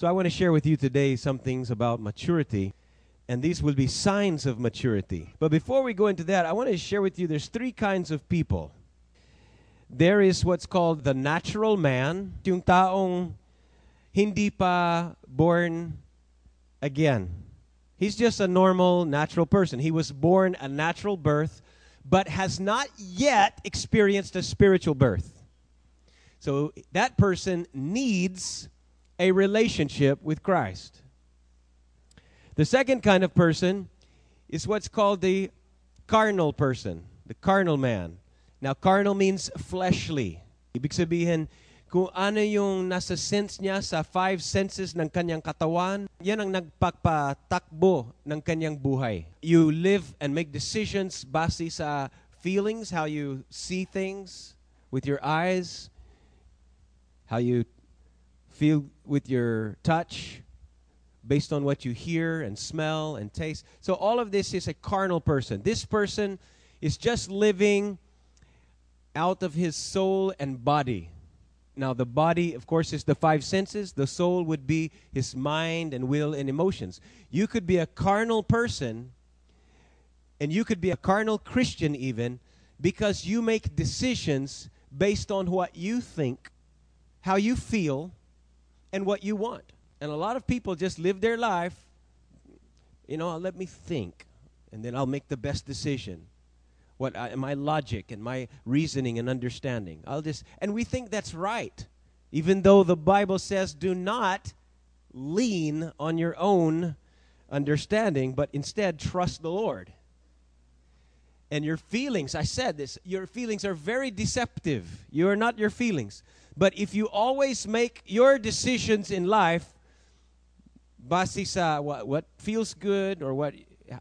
So I want to share with you today some things about maturity, and these will be signs of maturity. But before we go into that, I want to share with you there's three kinds of people. There is what's called the natural man, yung taong hindi pa born again. He's just a normal, natural person. He was born a natural birth, but has not yet experienced a spiritual birth. So that person needs a relationship with Christ. The second kind of person is what's called the carnal person, the carnal man. Now, carnal means fleshly. Ibig sabihin, kung ano yung nasa sense niya sa five senses ng kanyang katawan, yan ang nagpapatakbo ng kanyang buhay. You live and make decisions base sa feelings, how you see things with your eyes, how you feel with your touch based on what you hear and smell and taste. So, all of this is a carnal person. This person is just living out of his soul and body. Now, the body, of course, is the five senses. The soul would be his mind and will and emotions. You could be a carnal person, and you could be a carnal Christian even, because you make decisions based on what you think, how you feel, and what you want. And a lot of people just live their life, you know, let me think, and then I'll make the best decision. What I, my logic and my reasoning and understanding. I'll just and we think that's right, even though the Bible says do not lean on your own understanding, but instead trust the Lord. And your feelings, I said this, your feelings are very deceptive. You are not your feelings. But if you always make your decisions in life base sa what, what feels good or what,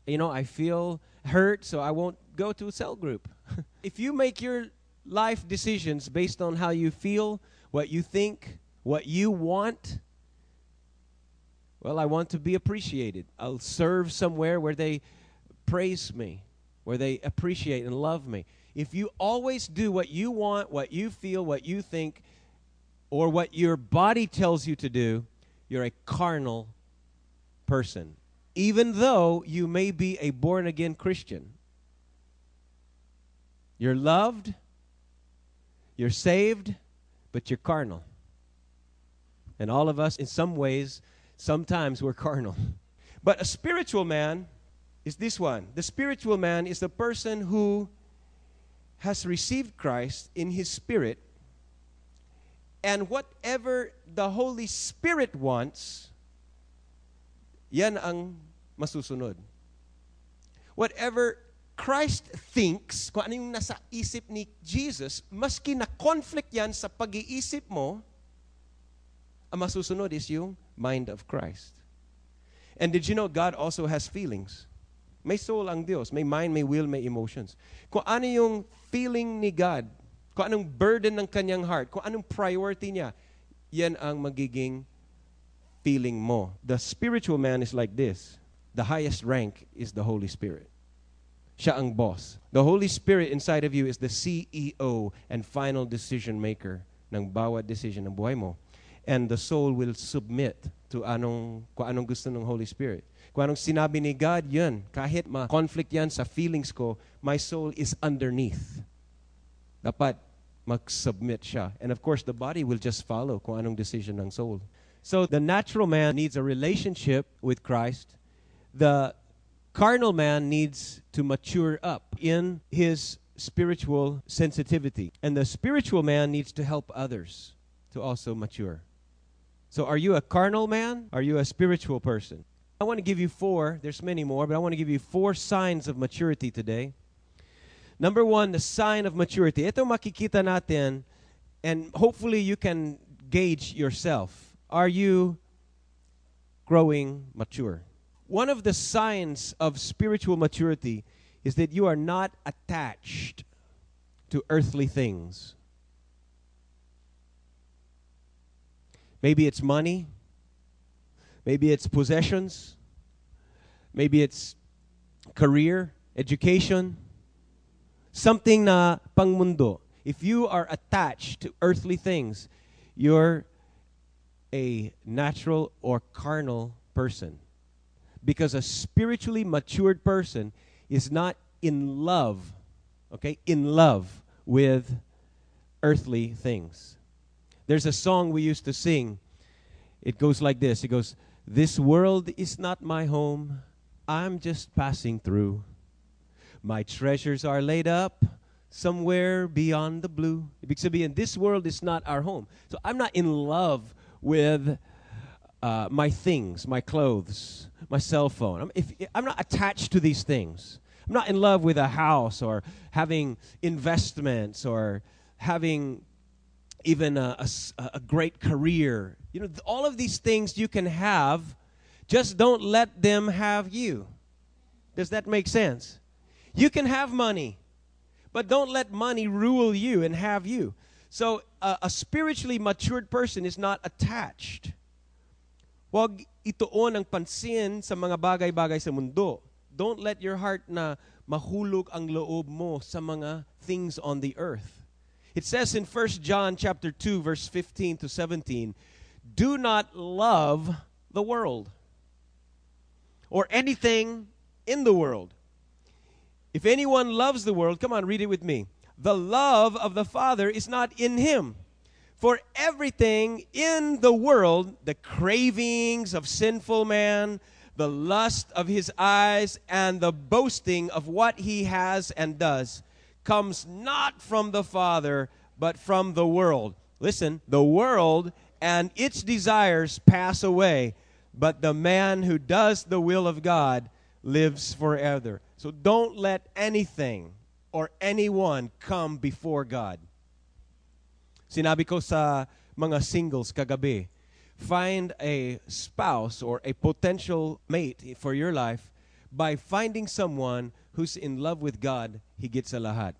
you know, I feel hurt, so I won't go to a cell group. if you make your life decisions based on how you feel, what you think, what you want, well, I want to be appreciated. I'll serve somewhere where they praise me, where they appreciate and love me. If you always do what you want, what you feel, what you think, or what your body tells you to do, you're a carnal person, even though you may be a born again Christian. You're loved, you're saved, but you're carnal. And all of us, in some ways, sometimes we're carnal. But a spiritual man is this one. The spiritual man is the person who has received Christ in his spirit and whatever the Holy Spirit wants, yan ang masusunod. Whatever Christ thinks, kung ano yung nasa isip ni Jesus, maski na conflict yan sa pag-iisip mo, ang masusunod is yung mind of Christ. And did you know God also has feelings? May soul ang Diyos, may mind, may will, may emotions. Kung ano yung feeling ni God, kung anong burden ng kanyang heart, kung anong priority niya, yan ang magiging feeling mo. The spiritual man is like this. The highest rank is the Holy Spirit. Siya ang boss. The Holy Spirit inside of you is the CEO and final decision maker ng bawat decision ng buhay mo. And the soul will submit to anong, kung anong gusto ng Holy Spirit. Kung anong sinabi ni God, yan. Kahit ma-conflict yan sa feelings ko, my soul is underneath. Dapat mag-submit siya. And of course, the body will just follow kung anong decision ng soul. So the natural man needs a relationship with Christ. The carnal man needs to mature up in his spiritual sensitivity. And the spiritual man needs to help others to also mature. So are you a carnal man? Are you a spiritual person? I want to give you four, there's many more, but I want to give you four signs of maturity today. Number one, the sign of maturity. Ito makikita natin, and hopefully you can gauge yourself. Are you growing mature? One of the signs of spiritual maturity is that you are not attached to earthly things. Maybe it's money. Maybe it's possessions. Maybe it's career, education something na pangmundo. If you are attached to earthly things, you're a natural or carnal person. Because a spiritually matured person is not in love, okay, in love with earthly things. There's a song we used to sing. It goes like this It goes, This world is not my home. I'm just passing through. My treasures are laid up somewhere beyond the blue. Ibig sabihin, this world is not our home. So I'm not in love with uh, my things, my clothes, my cell phone. I'm, if, I'm not attached to these things. I'm not in love with a house or having investments or having even a, a, a great career. You know, all of these things you can have, just don't let them have you. Does that make sense? You can have money, but don't let money rule you and have you. So uh, a spiritually matured person is not attached. Huwag ituon ang pansin sa mga bagay-bagay sa mundo. Don't let your heart na mahulog ang loob mo sa mga things on the earth. It says in 1 John chapter 2 verse 15 to 17, "Do not love the world or anything in the world. If anyone loves the world, come on, read it with me. The love of the Father is not in him. For everything in the world, the cravings of sinful man, the lust of his eyes, and the boasting of what he has and does, comes not from the Father, but from the world. Listen, the world and its desires pass away, but the man who does the will of God lives forever. So don't let anything or anyone come before God. Sinabi ko sa mga singles kagabi, find a spouse or a potential mate for your life by finding someone who's in love with God, higit sa lahat.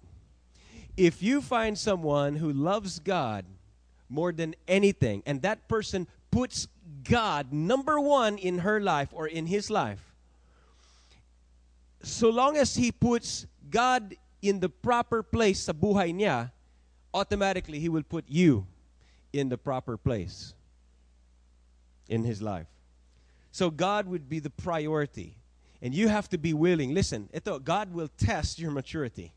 If you find someone who loves God more than anything, and that person puts God number one in her life or in his life, so long as he puts God in the proper place sa buhay niya, automatically he will put you in the proper place in his life. So God would be the priority. And you have to be willing. Listen, ito, God will test your maturity.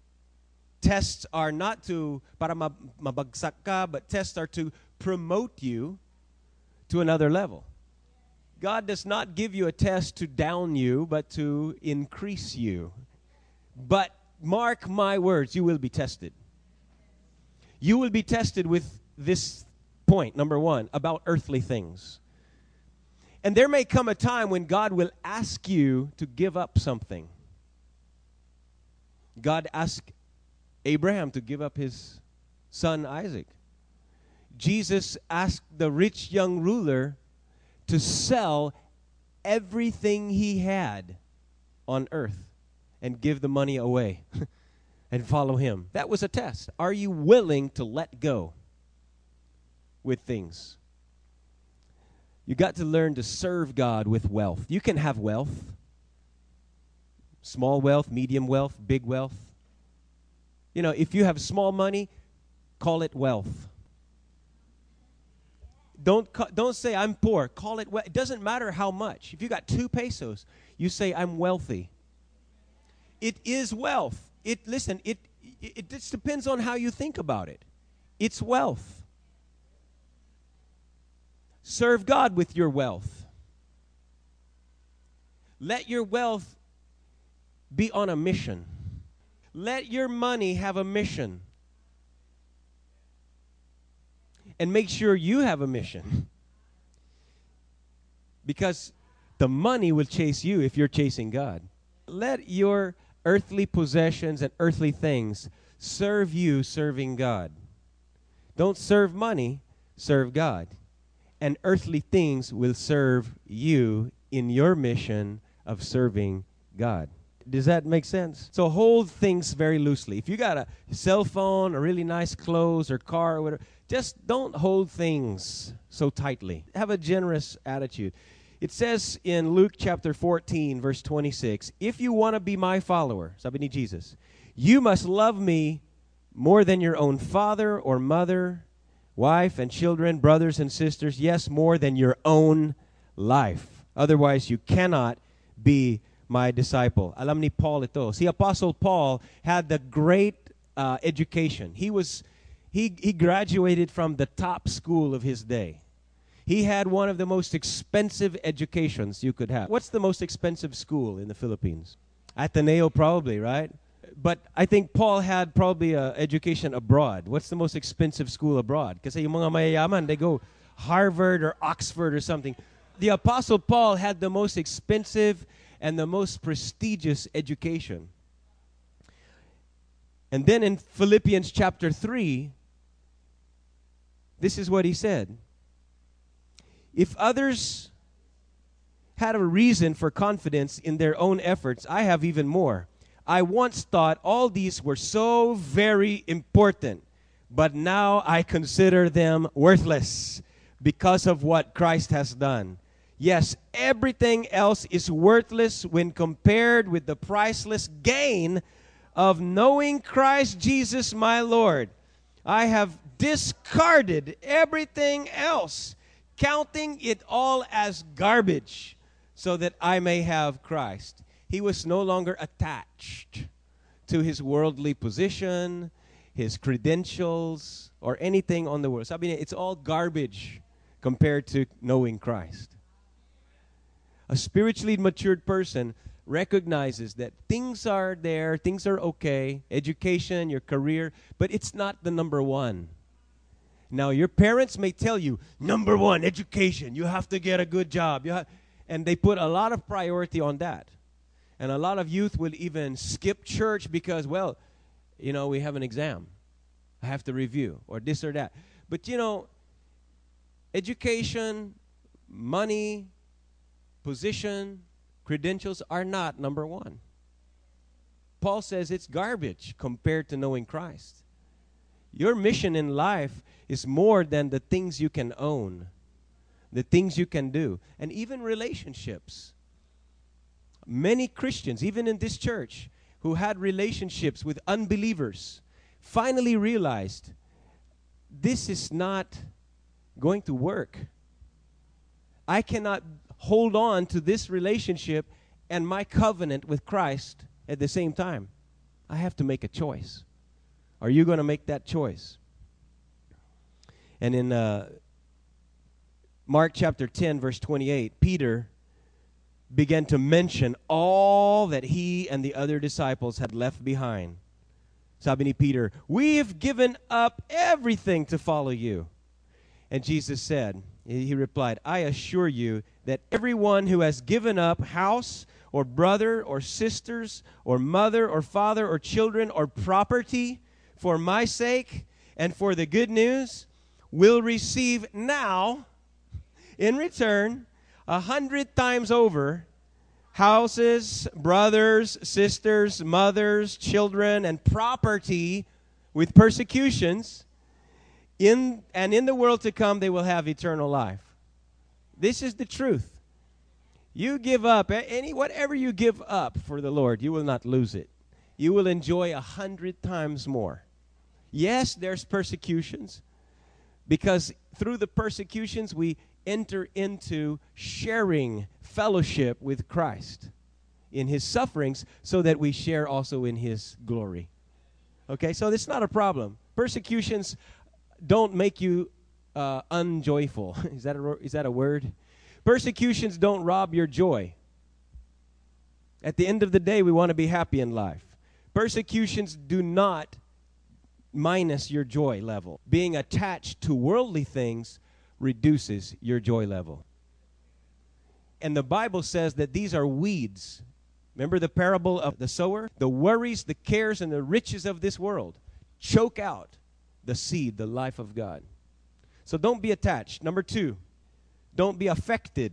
Tests are not to para mabagsak ka, but tests are to promote you to another level. God does not give you a test to down you, but to increase you. But mark my words, you will be tested. You will be tested with this point, number one, about earthly things. And there may come a time when God will ask you to give up something. God asked Abraham to give up his son Isaac. Jesus asked the rich young ruler to sell everything he had on earth and give the money away and follow him. That was a test. Are you willing to let go with things? You got to learn to serve God with wealth. You can have wealth small wealth, medium wealth, big wealth. You know, if you have small money, call it wealth. Don't, don't say I'm poor. Call it, it doesn't matter how much. If you got two pesos, you say I'm wealthy. It is wealth. It, listen, it, it, it just depends on how you think about it. It's wealth. Serve God with your wealth. Let your wealth be on a mission. Let your money have a mission and make sure you have a mission. Because the money will chase you if you're chasing God. Let your earthly possessions and earthly things serve you serving God. Don't serve money, serve God. And earthly things will serve you in your mission of serving God. Does that make sense? So hold things very loosely. If you got a cell phone, or really nice clothes, or car, or whatever, just don't hold things so tightly. Have a generous attitude. It says in Luke chapter 14, verse 26, if you want to be my follower, ni Jesus, you must love me more than your own father or mother wife and children, brothers and sisters, yes, more than your own life. Otherwise, you cannot be my disciple. Alam ni Paul ito. Apostle Paul had the great uh, education. He was he, he graduated from the top school of his day. He had one of the most expensive educations you could have. What's the most expensive school in the Philippines? Ateneo, probably, right? But I think Paul had probably an education abroad. What's the most expensive school abroad? Because mga they go Harvard or Oxford or something. The Apostle Paul had the most expensive and the most prestigious education. And then in Philippians chapter 3, this is what he said If others had a reason for confidence in their own efforts, I have even more. I once thought all these were so very important, but now I consider them worthless because of what Christ has done. Yes, everything else is worthless when compared with the priceless gain of knowing Christ Jesus my Lord. I have discarded everything else, counting it all as garbage, so that I may have Christ. He was no longer attached to his worldly position, his credentials, or anything on the world. So I mean, it's all garbage compared to knowing Christ. A spiritually matured person recognizes that things are there, things are okay, education, your career, but it's not the number one. Now, your parents may tell you, number one, education. You have to get a good job. You and they put a lot of priority on that. And a lot of youth will even skip church because, well, you know, we have an exam. I have to review, or this or that. But, you know, education, money, position, credentials are not number one. Paul says it's garbage compared to knowing Christ. Your mission in life is more than the things you can own, the things you can do, and even relationships. Many Christians, even in this church, who had relationships with unbelievers, finally realized this is not going to work. I cannot hold on to this relationship and my covenant with Christ at the same time. I have to make a choice. Are you going to make that choice? And in uh, Mark chapter 10, verse 28, Peter began to mention all that he and the other disciples had left behind. Sabi ni Peter, We've given up everything to follow you. And Jesus said, He replied, I assure you that everyone who has given up house or brother or sisters or mother or father or children or property for my sake and for the good news will receive now in return a hundred times over houses, brothers, sisters, mothers, children, and property with persecutions. In, and in the world to come, they will have eternal life. This is the truth. You give up any whatever you give up for the Lord, you will not lose it. You will enjoy a hundred times more. Yes, there's persecutions because through the persecutions we enter into sharing fellowship with Christ in his sufferings so that we share also in his glory. Okay, so it's not a problem. Persecutions don't make you uh, unjoyful. is, that a, is that a word? Persecutions don't rob your joy. At the end of the day, we want to be happy in life. Persecutions do not minus your joy level. Being attached to worldly things reduces your joy level. And the Bible says that these are weeds. Remember the parable of the sower? The worries, the cares, and the riches of this world choke out the seed, the life of God. So don't be attached. Number two, don't be affected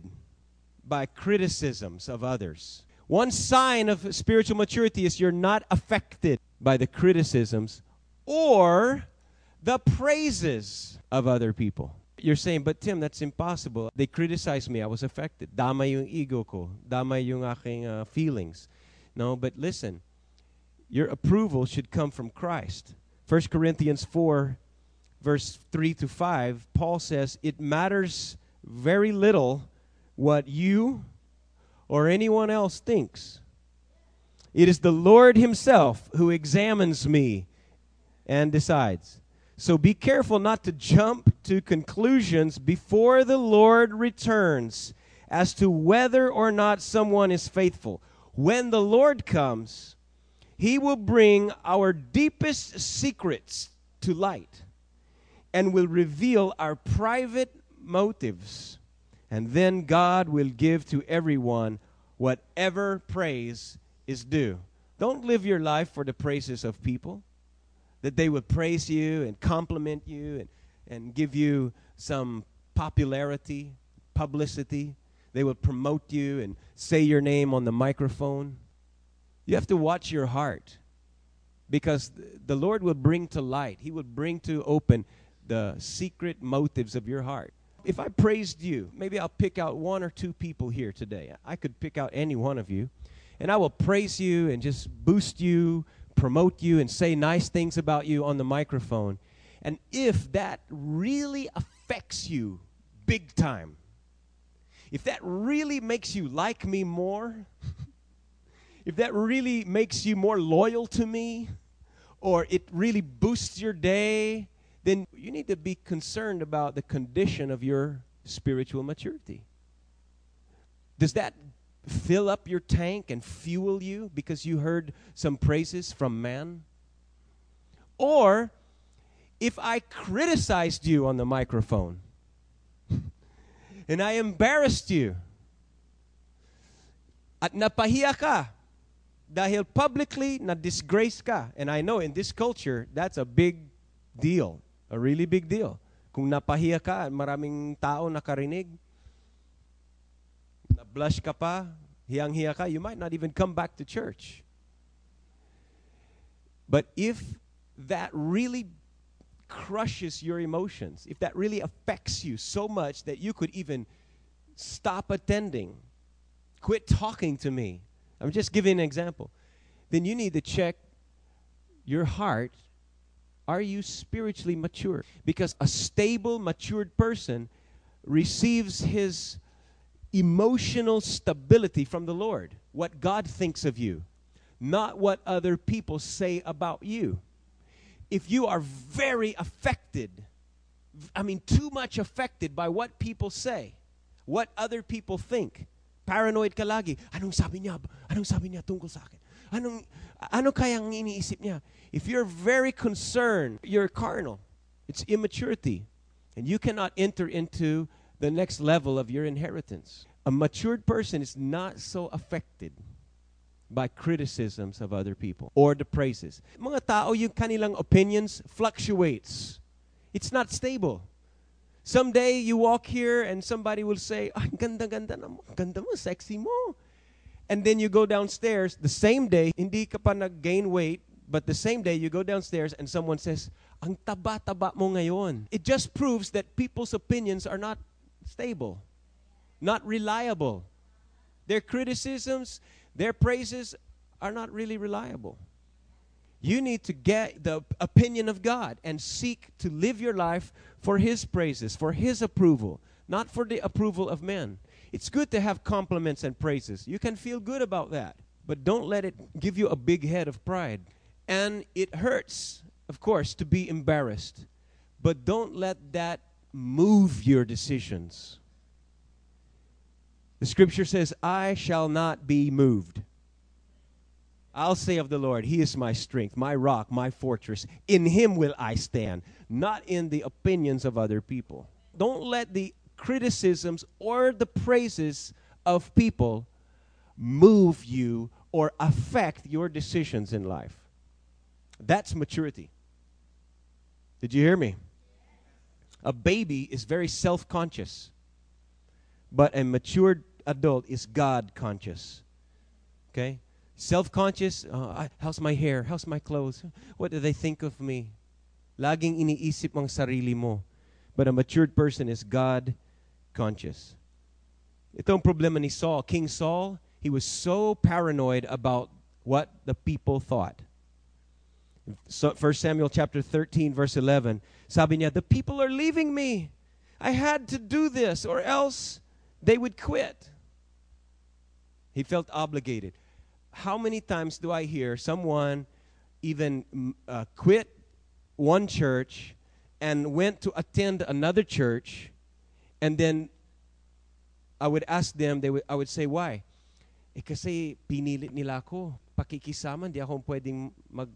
by criticisms of others. One sign of spiritual maturity is you're not affected by the criticisms or the praises of other people. You're saying, but Tim, that's impossible. They criticized me. I was affected. Dama yung ego ko. Dama yung aking uh, feelings. No, but listen. Your approval should come from Christ. 1 Corinthians 4 verse 3 to 5, Paul says, It matters very little what you or anyone else thinks. It is the Lord Himself who examines me and decides. So be careful not to jump to conclusions before the Lord returns as to whether or not someone is faithful. When the Lord comes, He will bring our deepest secrets to light and will reveal our private motives. And then God will give to everyone whatever praise is due. Don't live your life for the praises of people, that they would praise you and compliment you and, and give you some popularity, publicity. They will promote you and say your name on the microphone. You have to watch your heart because the Lord will bring to light, He will bring to open the secret motives of your heart. If I praised you, maybe I'll pick out one or two people here today. I could pick out any one of you, and I will praise you and just boost you, promote you, and say nice things about you on the microphone. And if that really affects you big time, if that really makes you like me more, if that really makes you more loyal to me, or it really boosts your day, then you need to be concerned about the condition of your spiritual maturity. Does that fill up your tank and fuel you because you heard some praises from man? Or if I criticized you on the microphone and I embarrassed you at napahiya ka dahil publicly na disgrace ka and I know in this culture that's a big deal a really big deal. Kung napahiya ka, maraming tao nakarinig, na-blush ka pa, hiyang-hiya ka, you might not even come back to church. But if that really crushes your emotions, if that really affects you so much that you could even stop attending, quit talking to me, I'm just giving an example, then you need to check your heart are you spiritually mature? Because a stable, matured person receives his emotional stability from the Lord, what God thinks of you, not what other people say about you. If you are very affected, I mean, too much affected by what people say, what other people think, paranoid ka lagi, anong sabi niya, anong sabi niya tungkol sa akin? Anong, ano kayang iniisip niya? If you're very concerned, you're carnal. It's immaturity. And you cannot enter into the next level of your inheritance. A matured person is not so affected by criticisms of other people or the praises. Mga tao, yung kanilang opinions fluctuates. It's not stable. Someday you walk here and somebody will say, "Ang ganda-ganda na mo, ganda mo, sexy mo." And then you go downstairs the same day, hindi ka pa nag-gain weight, but the same day, you go downstairs and someone says, Ang taba-taba mo ngayon. It just proves that people's opinions are not stable, not reliable. Their criticisms, their praises are not really reliable. You need to get the opinion of God and seek to live your life for His praises, for His approval, not for the approval of men. It's good to have compliments and praises. You can feel good about that, but don't let it give you a big head of pride. And it hurts, of course, to be embarrassed. But don't let that move your decisions. The scripture says, I shall not be moved. I'll say of the Lord, He is my strength, my rock, my fortress. In Him will I stand, not in the opinions of other people. Don't let the criticisms or the praises of people move you or affect your decisions in life. That's maturity. Did you hear me? A baby is very self conscious, but a matured adult is God conscious. Okay? Self conscious, uh, how's my hair? How's my clothes? What do they think of me? Laging iniisip mong sarili mo. But a matured person is God conscious. Itong problema ni Saul, King Saul, he was so paranoid about what the people thought So 1 Samuel chapter 13 verse 11. Sabi niya, "The people are leaving me. I had to do this or else they would quit." He felt obligated. How many times do I hear someone even mm, uh, quit one church and went to attend another church and then I would ask them, they would, I would say, why? Eh kasi pinilit nila ako. Pakikisama, hindi ako pwedeng mag...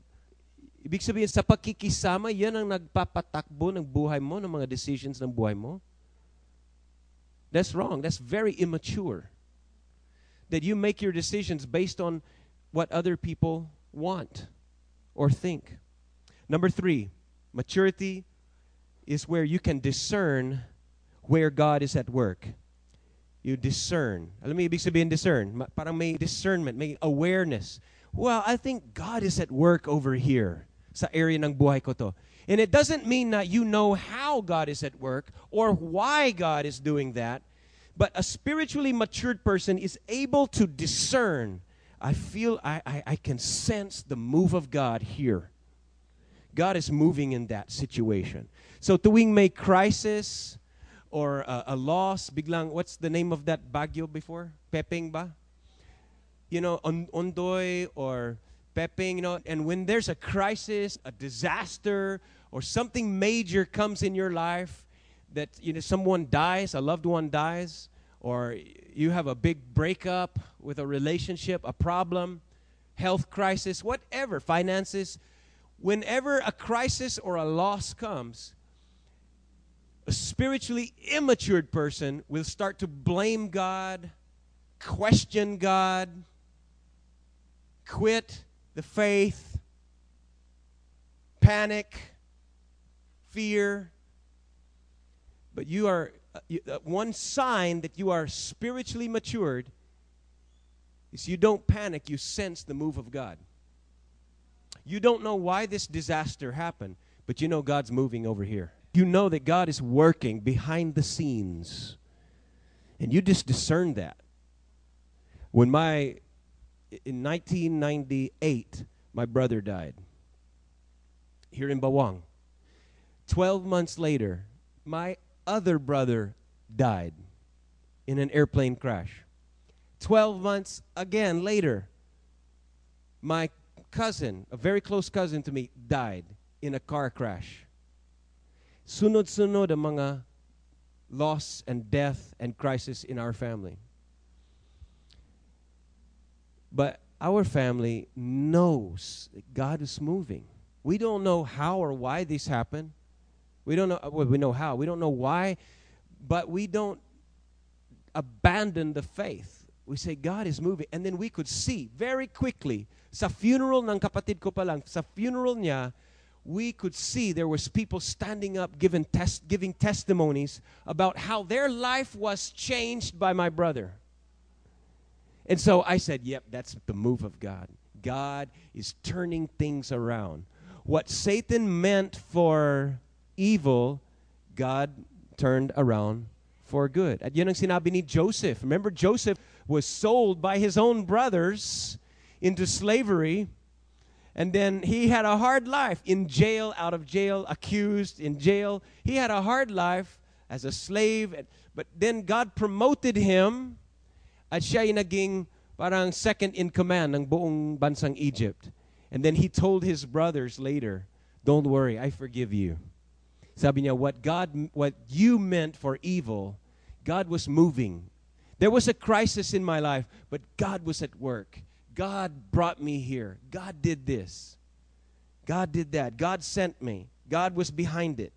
Ibig sabihin, sa pakikisama, yan ang nagpapatakbo ng buhay mo, ng mga decisions ng buhay mo. That's wrong. That's very immature. That you make your decisions based on what other people want or think. Number three, maturity is where you can discern where God is at work. You discern. Alam mo ibig sabihin discern? Parang may discernment, may awareness. Well, I think God is at work over here sa area ng buhay ko to. And it doesn't mean that you know how God is at work or why God is doing that, but a spiritually matured person is able to discern. I feel, I, I, I can sense the move of God here. God is moving in that situation. So tuwing may crisis or a, a loss, biglang, what's the name of that bagyo before? Pepeng ba? You know, on, ondoy or pepeng, you know, and when there's a crisis, a disaster, or something major comes in your life, that, you know, someone dies, a loved one dies, or you have a big breakup with a relationship, a problem, health crisis, whatever, finances, whenever a crisis or a loss comes, a spiritually immatured person will start to blame God, question God, quit the faith, panic, fear. But you are, uh, uh, one sign that you are spiritually matured is you don't panic, you sense the move of God. You don't know why this disaster happened, but you know God's moving over here. You know that God is working behind the scenes. And you just discern that. When my in 1998, my brother died here in Bawang. 12 months later, my other brother died in an airplane crash. 12 months again later, my cousin, a very close cousin to me, died in a car crash. Sunod-sunod ang mga loss and death and crisis in our family. But our family knows that God is moving. We don't know how or why this happened. We don't know uh, well, we know how. We don't know why, but we don't abandon the faith. We say God is moving and then we could see very quickly sa funeral ng kapatid ko pa lang, sa funeral niya, we could see there was people standing up giving, tes- giving testimonies about how their life was changed by my brother. And so I said, yep, that's the move of God. God is turning things around. What Satan meant for evil, God turned around for good. At yun ang sinabi ni Joseph. Remember, Joseph was sold by his own brothers into slavery and then he had a hard life in jail, out of jail, accused, in jail. He had a hard life as a slave. But then God promoted him at siya naging parang second in command ng buong bansang Egypt. And then he told his brothers later, don't worry, I forgive you. Sabi niya, what God, what you meant for evil, God was moving. There was a crisis in my life, but God was at work. God brought me here. God did this. God did that. God sent me. God was behind it.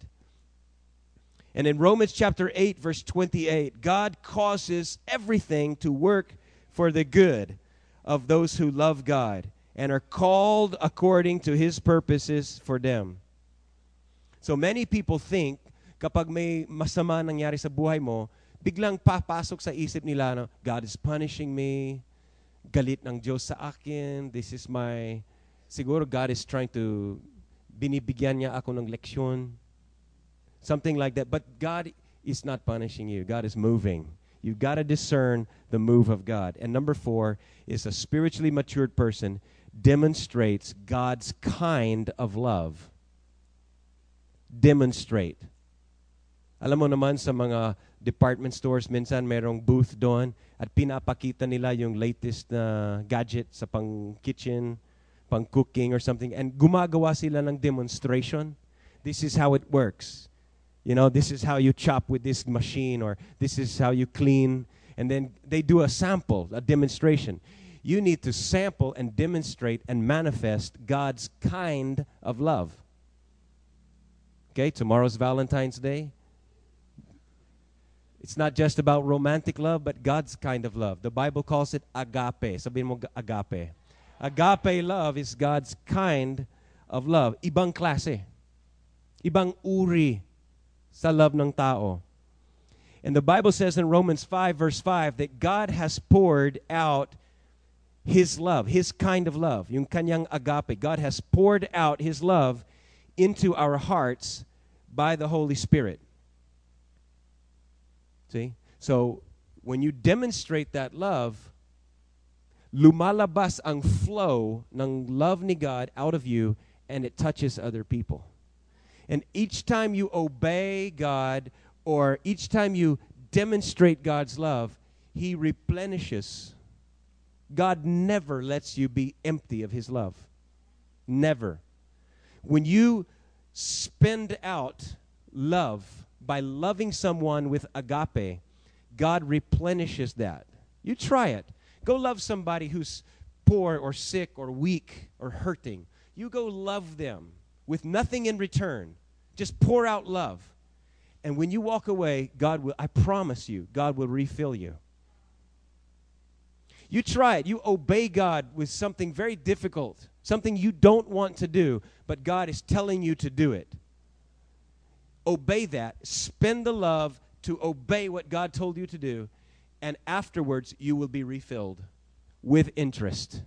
And in Romans chapter 8, verse 28, God causes everything to work for the good of those who love God and are called according to his purposes for them. So many people think kapag may masama nangyari sa buhay mo, biglang papasok sa isip nila, no, God is punishing me, galit ng Diyos sa akin. This is my, siguro God is trying to, binibigyan niya ako ng leksyon. Something like that. But God is not punishing you. God is moving. You've got to discern the move of God. And number four is a spiritually matured person demonstrates God's kind of love. Demonstrate. Alam mo naman sa mga department stores, minsan merong booth doon at pinapakita nila yung latest na gadget sa pang kitchen, pang cooking or something and gumagawa sila ng demonstration. This is how it works. You know, this is how you chop with this machine or this is how you clean and then they do a sample, a demonstration. You need to sample and demonstrate and manifest God's kind of love. Okay, tomorrow's Valentine's Day. It's not just about romantic love, but God's kind of love. The Bible calls it agape. Sabihin mo agape. Agape love is God's kind of love. Ibang klase. Ibang uri sa love ng tao. And the Bible says in Romans 5, verse 5, that God has poured out His love, His kind of love, yung kanyang agape. God has poured out His love into our hearts by the Holy Spirit. See? So, when you demonstrate that love, lumalabas ang flow ng love ni God out of you and it touches other people. And each time you obey God or each time you demonstrate God's love, He replenishes. God never lets you be empty of His love. Never. When you spend out love by loving someone with agape, God replenishes that. You try it. Go love somebody who's poor or sick or weak or hurting. You go love them with nothing in return. Just pour out love. And when you walk away, God will, I promise you, God will refill you. You try it. You obey God with something very difficult, something you don't want to do, but God is telling you to do it. Obey that. Spend the love to obey what God told you to do, and afterwards you will be refilled with interest,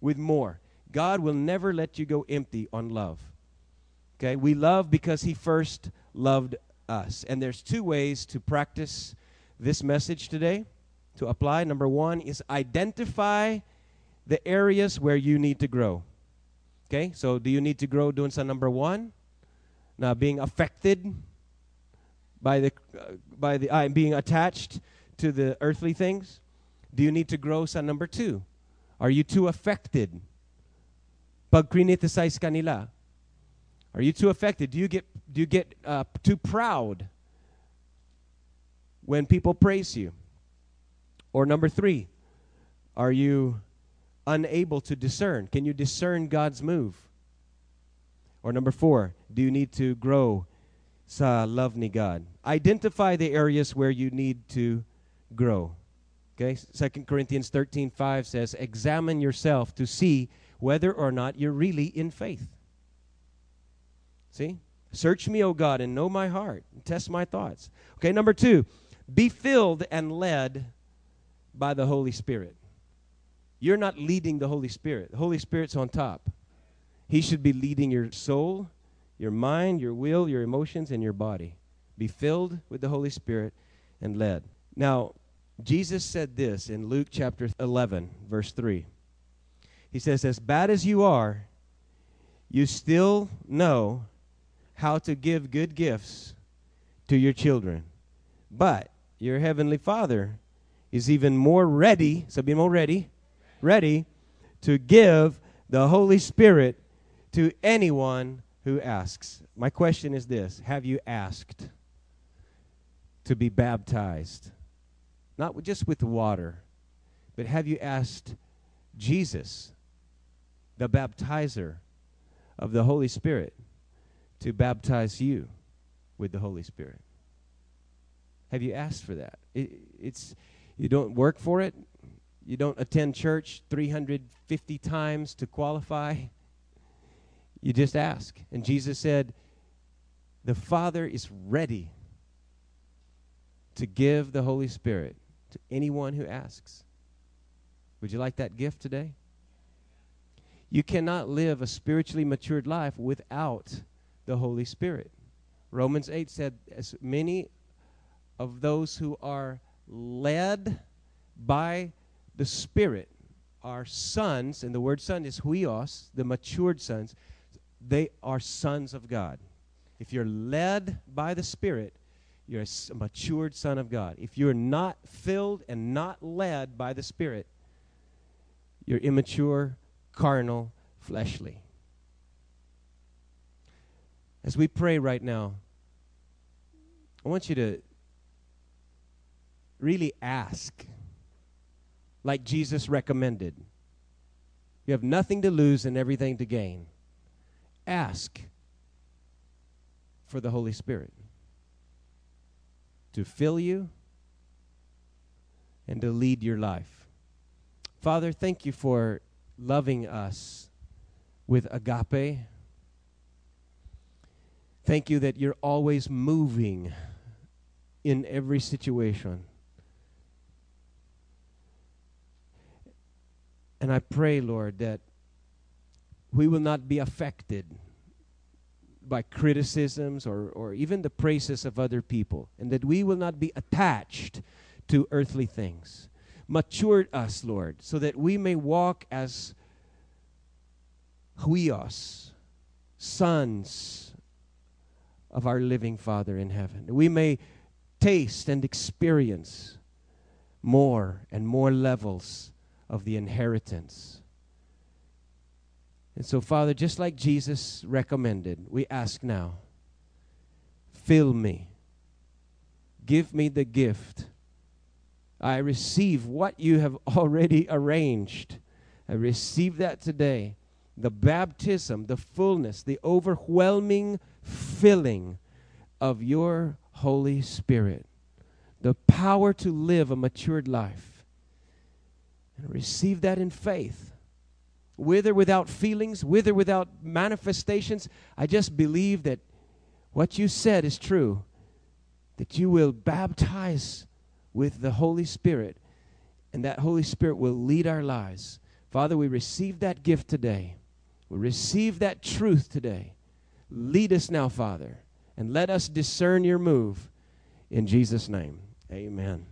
with more. God will never let you go empty on love. Okay? We love because He first loved us. And there's two ways to practice this message today, to apply. Number one is identify the areas where you need to grow. Okay? So, do you need to grow doing some number one? Now, being affected by the, uh, by the uh, being attached to the earthly things? Do you need to grow sa number two? Are you too affected? Pag criticize kanila, are you too affected? Do you get, do you get uh, too proud when people praise you? Or number three, are you unable to discern? Can you discern God's move? Or number four, do you need to grow sa love ni God? Identify the areas where you need to grow. Okay? 2 Corinthians 13:5 says, "Examine yourself to see whether or not you're really in faith." See? Search me, O God, and know my heart, and test my thoughts. Okay, number 2, be filled and led by the Holy Spirit. You're not leading the Holy Spirit. The Holy Spirit's on top. He should be leading your soul, your mind, your will, your emotions, and your body. Be filled with the Holy Spirit and led. Now, Jesus said this in Luke chapter 11, verse 3. He says, As bad as you are, you still know how to give good gifts to your children. But your heavenly Father is even more ready, so be more ready, ready to give the Holy Spirit to anyone who asks. My question is this Have you asked to be baptized? Not just with water, but have you asked Jesus, the baptizer of the Holy Spirit, to baptize you with the Holy Spirit? Have you asked for that? It, it's you don't work for it. You don't attend church 350 times to qualify. You just ask. And Jesus said, The Father is ready to give the Holy Spirit to anyone who asks. Would you like that gift today? You cannot live a spiritually matured life without the Holy Spirit. Romans 8 said, As many of those who are led by the Spirit, are sons, and the word son is huios, the matured sons. They are sons of God. If you're led by the Spirit, you're a matured son of God. If you're not filled and not led by the Spirit, you're immature, carnal, fleshly. As we pray right now, I want you to really ask, like Jesus recommended. You have nothing to lose and everything to gain. Ask for the Holy Spirit to fill you and to lead your life. Father, thank you for loving us with agape. Thank you that you're always moving in every situation. And I pray, Lord, that we will not be affected by criticisms or, or even the praises of other people, and that we will not be attached to earthly things. Mature us, Lord, so that we may walk as huios, sons of our living Father in heaven. We may taste and experience more and more levels of the inheritance and so, Father, just like Jesus recommended, we ask now fill me, give me the gift. I receive what you have already arranged. I receive that today. The baptism, the fullness, the overwhelming filling of your Holy Spirit, the power to live a matured life. And receive that in faith with or without feelings, with or without manifestations. I just believe that what you said is true, that you will baptize with the Holy Spirit, and that Holy Spirit will lead our lives. Father, we receive that gift today. We receive that truth today. Lead us now, Father, and let us discern your move. In Jesus' name, amen.